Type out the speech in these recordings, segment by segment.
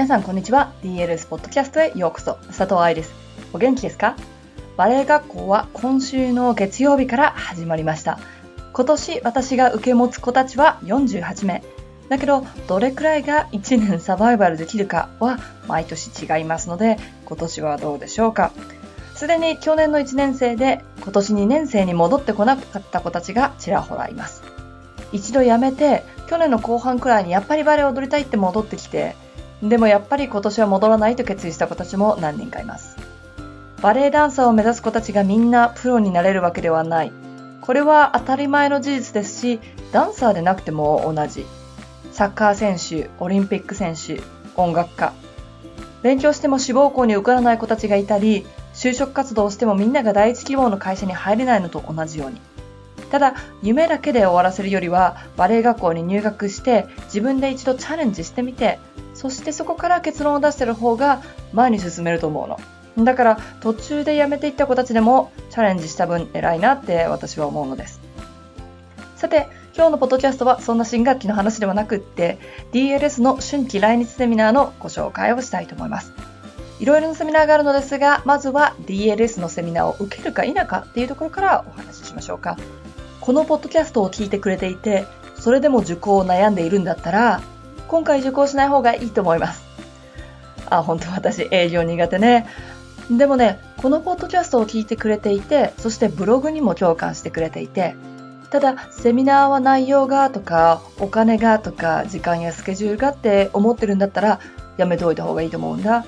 皆さんこんにちは。DLS ポッドキャストへようこそ。佐藤愛です。お元気ですか？バレエ学校は今週の月曜日から始まりました。今年私が受け持つ子たちは48名。だけどどれくらいが1年サバイバルできるかは毎年違いますので今年はどうでしょうか？すでに去年の1年生で今年2年生に戻ってこなかった子たちがちらほらいます。一度辞めて去年の後半くらいにやっぱりバレエを踊りたいって戻ってきてでもやっぱり今年は戻らないと決意した子たちも何人かいます。バレエダンサーを目指す子たちがみんなプロになれるわけではない。これは当たり前の事実ですしダンサーでなくても同じ。サッカー選手オリンピック選手音楽家。勉強しても志望校に受からない子たちがいたり就職活動をしてもみんなが第一希望の会社に入れないのと同じように。ただ夢だけで終わらせるよりはバレエ学校に入学して自分で一度チャレンジしてみてそしてそこから結論を出してる方が前に進めると思うの。だから途中で辞めていった子たちでもチャレンジした分偉いなって私は思うのです。さて今日のポッドキャストはそんな新学期の話ではなくって DLS の春季来日セミナーのご紹介をしたいと思います。いろいろなセミナーがあるのですがまずは DLS のセミナーを受けるか否かっていうところからお話ししましょうか。このポッドキャストを聞いてくれていて、それでも受講を悩んでいるんだったら、今回受講しない方がいいと思います。あ、本当私営業苦手ね。でもね、このポッドキャストを聞いてくれていて、そしてブログにも共感してくれていて、ただ、セミナーは内容がとか、お金がとか、時間やスケジュールがって思ってるんだったら、やめておいた方がいいと思うんだ。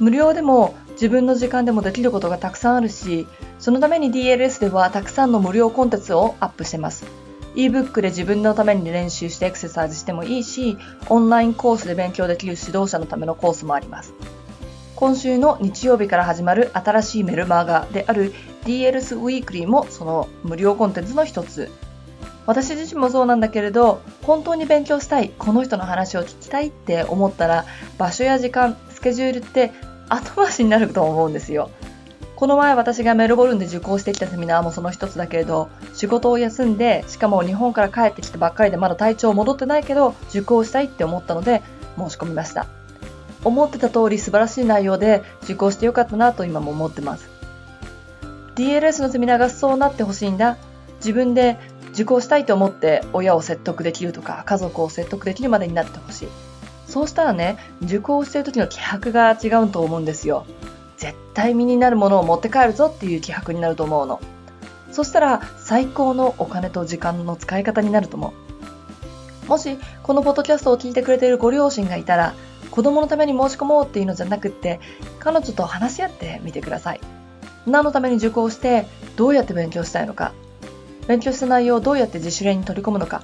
無料でも自分の時間でもできることがたくさんあるし、そのために DLS ではたくさんの無料コンテンツをアップしてます。Ebook で自分のために練習してエクササイズしてもいいし、オンラインコースで勉強できる指導者のためのコースもあります。今週の日曜日から始まる新しいメルマガである DLS Weekly もその無料コンテンツの一つ。私自身もそうなんだけれど、本当に勉強したい、この人の話を聞きたいって思ったら、場所や時間、スケジュールって後回しになると思うんですよ。この前私がメルボルンで受講してきたセミナーもその一つだけれど、仕事を休んで、しかも日本から帰ってきたばっかりでまだ体調戻ってないけど、受講したいって思ったので申し込みました。思ってた通り素晴らしい内容で受講してよかったなと今も思ってます。DLS のセミナーがそうなってほしいんだ。自分で受講したいと思って親を説得できるとか家族を説得できるまでになってほしい。そうしたらね、受講してる時の気迫が違うと思うんですよ。対身になるものを持って帰るぞっていう気迫になると思うの。そしたら最高のお金と時間の使い方になると思う。もしこのポッドキャストを聞いてくれているご両親がいたら、子供のために申し込もうっていうのじゃなくって、彼女と話し合ってみてください。何のために受講して、どうやって勉強したいのか、勉強した内容をどうやって自主練に取り込むのか、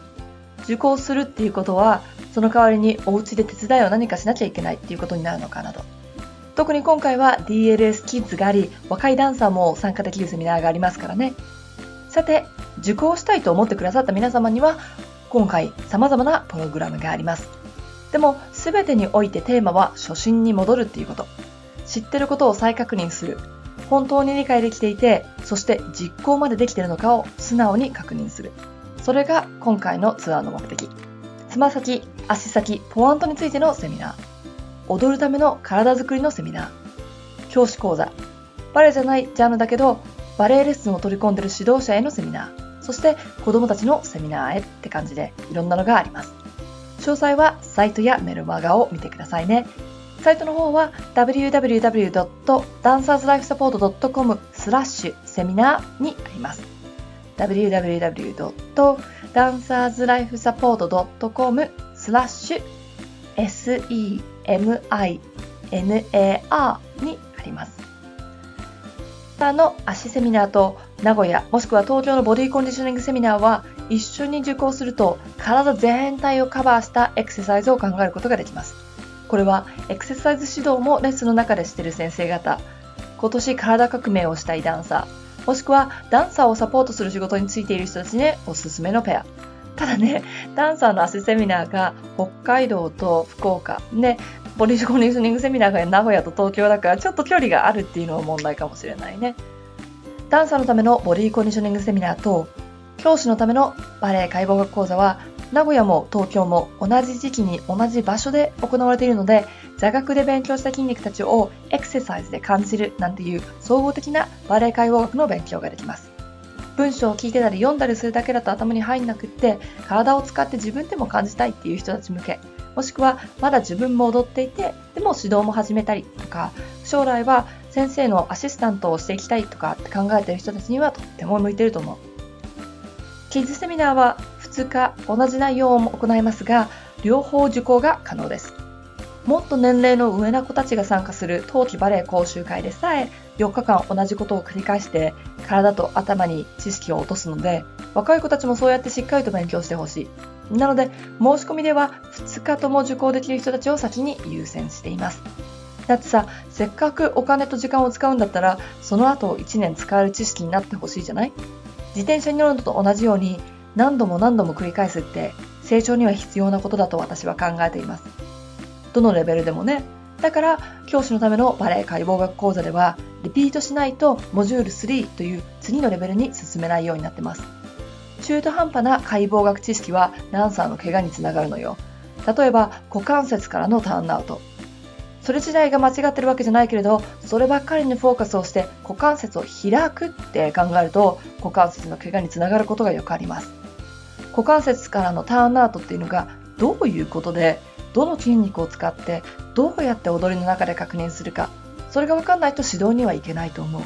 受講するっていうことは、その代わりにお家で手伝いを何かしなきゃいけないっていうことになるのかなと。特に今回は DLS キッズがあり、若いダンサーも参加できるセミナーがありますからね。さて、受講したいと思ってくださった皆様には、今回様々なプログラムがあります。でも、すべてにおいてテーマは初心に戻るっていうこと。知ってることを再確認する。本当に理解できていて、そして実行までできているのかを素直に確認する。それが今回のツアーの目的。つま先、足先、ポワントについてのセミナー。踊るための体づくりのセミナー。教師講座。バレエじゃないジャンルだけど、バレエレッスンを取り込んでる指導者へのセミナー。そして子供たちのセミナーへって感じでいろんなのがあります。詳細はサイトやメルマガを見てくださいね。サイトの方は www.dancerslifesupport.com スラッシュセミナーにあります。www.dancerslifesupport.com スラッシュ SEMINAR MINAR にあります。あの足セミナーと名古屋もしくは東京のボディコンディショニングセミナーは一緒に受講すると体全体をカバーしたエクササイズを考えることができます。これはエクササイズ指導もレッスンの中でしている先生方、今年体革命をしたいダンサー、もしくはダンサーをサポートする仕事についている人たちにおすすめのペア。ただね、ダンサーの足セミナーが北海道と福岡、ね、ボディコンディショニングセミナーが名古屋と東京だからちょっと距離があるっていうのは問題かもしれないね。ダンサーのためのボディコンディショニングセミナーと、教師のためのバレエ解剖学講座は、名古屋も東京も同じ時期に同じ場所で行われているので、座学で勉強した筋肉たちをエクササイズで感じるなんていう総合的なバレエ解剖学の勉強ができます。文章を聞いてたり読んだりするだけだと頭に入んなくって体を使って自分でも感じたいっていう人たち向け。もしくはまだ自分も踊っていてでも指導も始めたりとか将来は先生のアシスタントをしていきたいとかって考えてる人たちにはとっても向いてると思う。キッズセミナーは2日同じ内容を行いますが両方受講が可能です。もっと年齢の上な子たちが参加する冬季バレエ講習会でさえ4日間同じことを繰り返して体と頭に知識を落とすので若い子たちもそうやってしっかりと勉強してほしい。なので申し込みでは2日とも受講できる人たちを先に優先しています。だってさせっかくお金と時間を使うんだったらその後1年使える知識になってほしいじゃない？自転車に乗るのと同じように何度も何度も繰り返すって成長には必要なことだと私は考えています。どのレベルでもね。だから教師のためのバレエ解剖学講座ではリピートしないとモジュール3という次のレベルに進めないようになってます。中途半端な解剖学知識はダンサーの怪我につながるのよ。例えば股関節からのターンアウト。それ自体が間違ってるわけじゃないけれどそればっかりにフォーカスをして股関節を開くって考えると股関節の怪我につながることがよくあります。股関節からのターンアウトっていうのがどういうことでどの筋肉を使ってどうやって踊りの中で確認するかそれが分かんないと指導にはいけないと思う。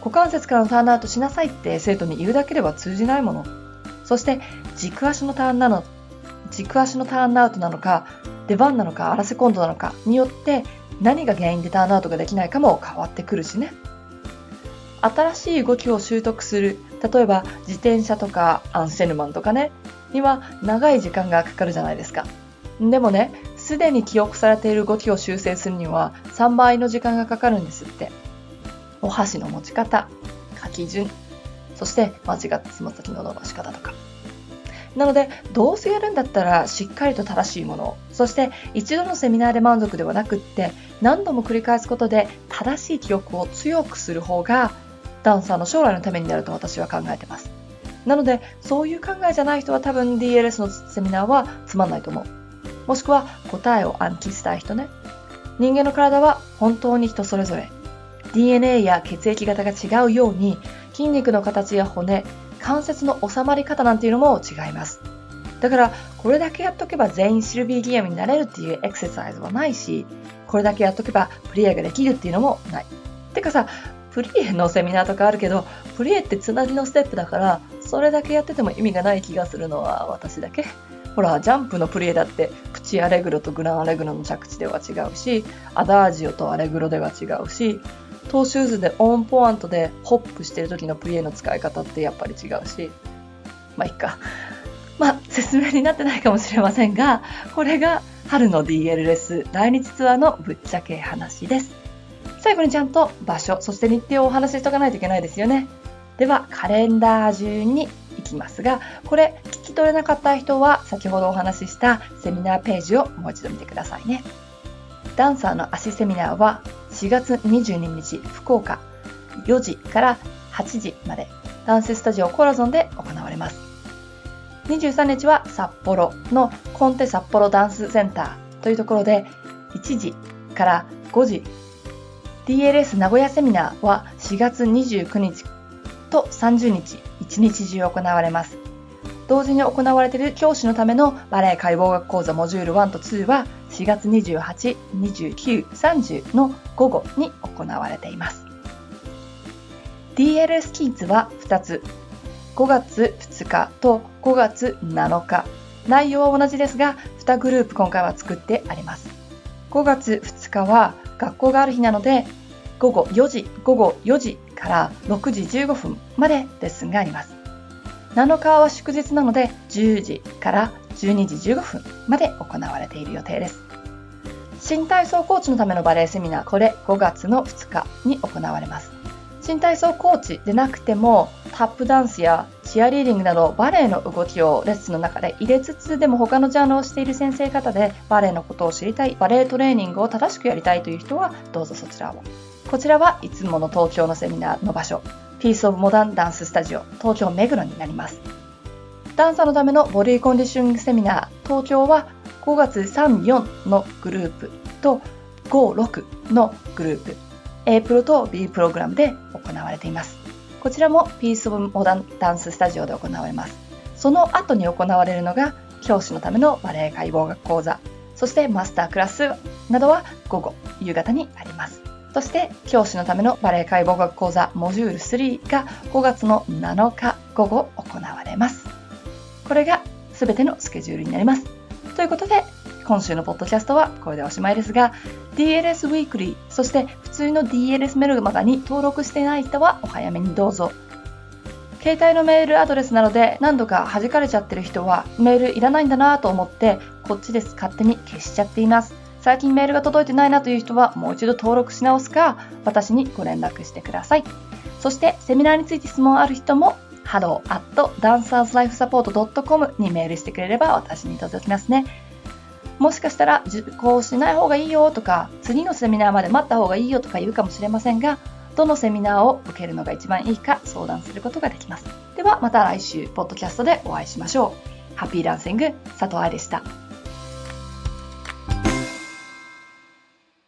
股関節からのターンアウトしなさいって生徒に言うだけでは通じないもの。そして軸足のターンなの軸足のターンアウトなのか出番なのかアラセコンドなのかによって何が原因でターンアウトができないかも変わってくるしね。新しい動きを習得する例えば自転車とかアンシェヌマンとかねには長い時間がかかるじゃないですか。でもねすでに記憶されている動きを修正するには3倍の時間がかかるんですって。お箸の持ち方、書き順、そして間違ったつま先の伸ばし方とか。なので、どうせやるんだったらしっかりと正しいものをそして一度のセミナーで満足ではなくって、何度も繰り返すことで正しい記憶を強くする方が、ダンサーの将来のためになると私は考えてます。なので、そういう考えじゃない人は多分 DLS のセミナーはつまんないと思う。もしくは答えを暗記したい人ね。人間の体は本当に人それぞれ。DNA や血液型が違うように筋肉の形や骨、関節の収まり方なんていうのも違います。だからこれだけやっとけば全員シルヴィ・ギエムになれるっていうエクササイズはないし、これだけやっとけばプリエができるっていうのもない。てかさ、プリエのセミナーとかあるけど、プリエってつなぎのステップだから、それだけやってても意味がない気がするのは私だけ。ほら、ジャンプのプリエだってプチアレグロとグランアレグロの着地では違うし、アダージオとアレグロでは違うし、トーシューズでオンポワントでホップしてる時のプリエの使い方ってやっぱり違うし、まあいっか。まあ説明になってないかもしれませんが、これが春の DLS 来日ツアーのぶっちゃけ話です。最後にちゃんと場所、そして日程をお話ししとかないといけないですよね。では、カレンダー順にきますが、これ聞き取れなかった人は先ほどお話ししたセミナーページをもう一度見てくださいね。ダンサーの足セミナーは4月22日福岡4時から8時までダンススタジオコラゾンで行われます。23日は札幌のコンテ札幌ダンスセンターというところで1時から5時 DLS 名古屋セミナーは4月29日と30日一日中行われます。同時に行われている教師のためのバレエ解剖学講座モジュール1と2は4月28、29、30の午後に行われています。DLS キッズは2つ。5月2日と5月7日。内容は同じですが、2グループ今回は作ってあります。5月2日は学校がある日なので、午後4時、午後4時から6時15分までレッスンがあります。7日は祝日なので10時から12時15分まで行われている予定です。新体操コーチのためのバレエセミナー、これ5月の2日に行われます。新体操コーチでなくてもタップダンスやチアリーディングなどバレエの動きをレッスンの中で入れつつでも他のジャンルをしている先生方でバレエのことを知りたいバレエトレーニングを正しくやりたいという人はどうぞそちらをこちらはいつもの東京のセミナーの場所、ピースオブモダンダンススタジオ、東京目黒になります。ダンサーのためのボディコンディショニングセミナー、東京は5月3、4のグループと5、6のグループ、A プロと B プログラムで行われています。こちらもピースオブモダンダンススタジオで行われます。その後に行われるのが教師のためのバレエ解剖学講座、そしてマスタークラスなどは午後、夕方にあります。そして教師のためのバレエ解剖学講座モジュール3が5月の7日午後行われます。これが全てのスケジュールになります。ということで、今週のポッドキャストはこれでおしまいですが、DLS ウィークリー、そして普通の DLS メルマガに登録していない人はお早めにどうぞ。携帯のメールアドレスなので何度か弾かれちゃってる人はメールいらないんだなと思ってこっちです勝手に消しちゃっています。最近メールが届いてないなという人はもう一度登録し直すか私にご連絡してください。そしてセミナーについて質問ある人も hello.dancerslifesupport.com にメールしてくれれば私に届きますね。もしかしたら受講しない方がいいよとか、次のセミナーまで待った方がいいよとか言うかもしれませんが、どのセミナーを受けるのが一番いいか相談することができます。ではまた来週、ポッドキャストでお会いしましょう。ハッピーランシング、佐藤愛でした。